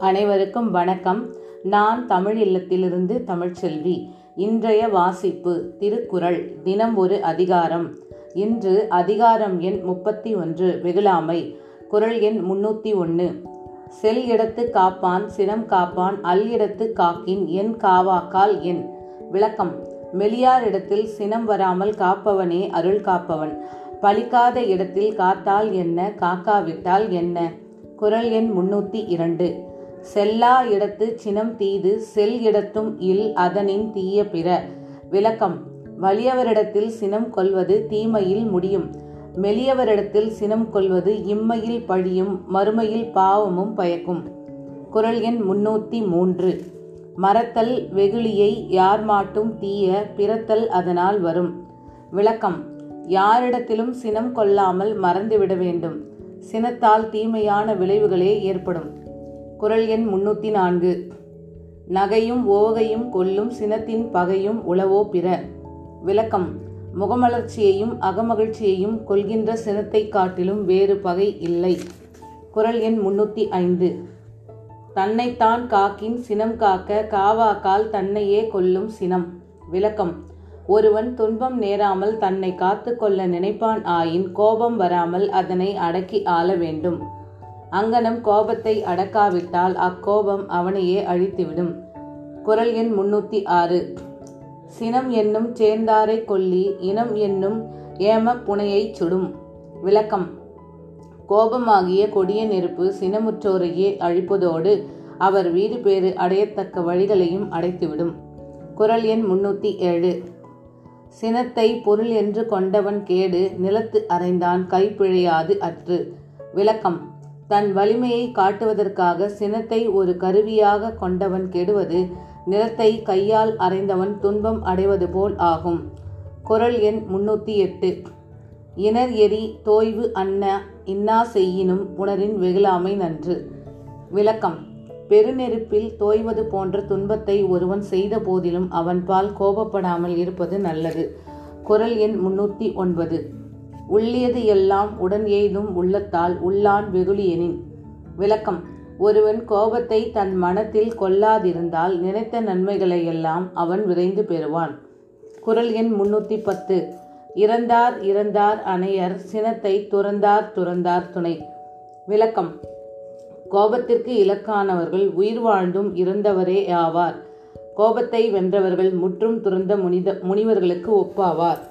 அனைவருக்கும் வணக்கம். நான் தமிழ் இல்லத்திலிருந்து தமிழ்ச்செல்வி இன்றைய வாசிப்பு திருக்குறள் தினம் ஒரு அதிகாரம். இன்று அதிகாரம் எண் முப்பத்தி ஒன்று வெகுளாமை. குரல் எண் முன்னூற்றி ஒன்று. செல் இடத்து காப்பான் சினம் காப்பான் அல் இடத்து காக்கின் என் காவாக்கால் என். விளக்கம். மெலியார் இடத்தில் சினம் வராமல் காப்பவனே அருள் காப்பவன். பலிக்காத இடத்தில் காத்தால் என்ன காக்காவிட்டால் என்ன? குரல் எண் முன்னூற்றி இரண்டு. செல்லா இடத்து சினம் தீது செல் இடத்தும் இல் அதனின் தீய பிற. விளக்கம். வலியவரிடத்தில் சினம் கொள்வது தீமையில் முடியும். மெலியவரிடத்தில் சினம் கொள்வது இம்மையில் பழியும் மறுமையில் பாவமும் பயக்கும். குறள் எண் முன்னூற்றி மூன்று. மறத்தல் வெகுளியை யார் மாட்டும் தீய பிறத்தல் அதனால் வரும். விளக்கம். யாரிடத்திலும் சினம் கொள்ளாமல் மறந்துவிட வேண்டும். சினத்தால் தீமையான விளைவுகளே ஏற்படும். குறள் எண் முன்னூற்றி நான்கு. நகையும் ஓகையும் கொல்லும் சினத்தின் பகையும் உளவோ பிற. விளக்கம். முகமலர்ச்சியையும் அகமகிழ்ச்சியையும் கொள்கின்ற சினத்தை காட்டிலும் வேறு பகை இல்லை. குரல் எண் முன்னூற்றி ஐந்து. தன்னைத்தான் காக்கின் சினம் காக்க காவாக்கால் தன்னையே கொல்லும் சினம். விளக்கம். ஒருவன் துன்பம் நேராமல் தன்னை காத்து கொள்ள நினைப்பான் ஆயின் கோபம் வராமல் அதனை அடக்கி ஆள வேண்டும். அங்கனம் கோபத்தை அடக்காவிட்டால் அக்கோபம் அவனையே அழித்துவிடும். குரல் எண் முன்னூற்றி ஆறு சினம் என்னும் சேர்ந்தாரை கொல்லி இனம் என்னும் ஏம புனையை சுடும். விளக்கம். கோபமாகிய கொடிய நெருப்பு சினமுற்றோரையே அழிப்பதோடு அவர் வீடு பேறு அடையத்தக்க வழிகளையும் அடைத்துவிடும். குரல் எண் முன்னூற்றி ஏழு சினத்தை பொருள் என்று கொண்டவன் கேடு நிலத்து அறைந்தான் கைப்பிழையாது அற்று. விளக்கம். தன் வலிமையை காட்டுவதற்காக சினத்தை ஒரு கருவியாக கொண்டவன் கெடுவது நிலத்தை கையால் அறைந்தவன் துன்பம் அடைவது போல் ஆகும். குரல் எண் முன்னூற்றி எட்டு. இனர் எரி தோய்வு அன்ன இன்னா செய்யினும் உணரின் வெகுளாமை நன்று. விளக்கம். பெருநெருப்பில் தோய்வது போன்ற துன்பத்தை ஒருவன் செய்த போதிலும் அவன் பால் கோபப்படாமல் இருப்பது நல்லது. குரல் எண் முன்னூற்றி ஒன்பது. உள்ளியது எல்லாம் உடன் எய்தும் உள்ளத்தால் உள்ளான் வெகுளியனின் விளக்கம். ஒருவன் கோபத்தை தன் மனத்தில் கொல்லாதிருந்தால் நினைத்த நன்மைகளை எல்லாம் அவன் விரைந்து பெறுவான். குரல் எண் முன்னூற்றி பத்து இறந்தார் இறந்தார் அணையர் சினத்தை துறந்தார் துறந்தார் துணை. விளக்கம். கோபத்திற்கு இலக்கானவர்கள் உயிர் வாழ்ந்தும் இறந்தவரே ஆவார். கோபத்தை வென்றவர்கள் முற்றும் துறந்த முனித முனிவர்களுக்கு ஒப்பாவார்.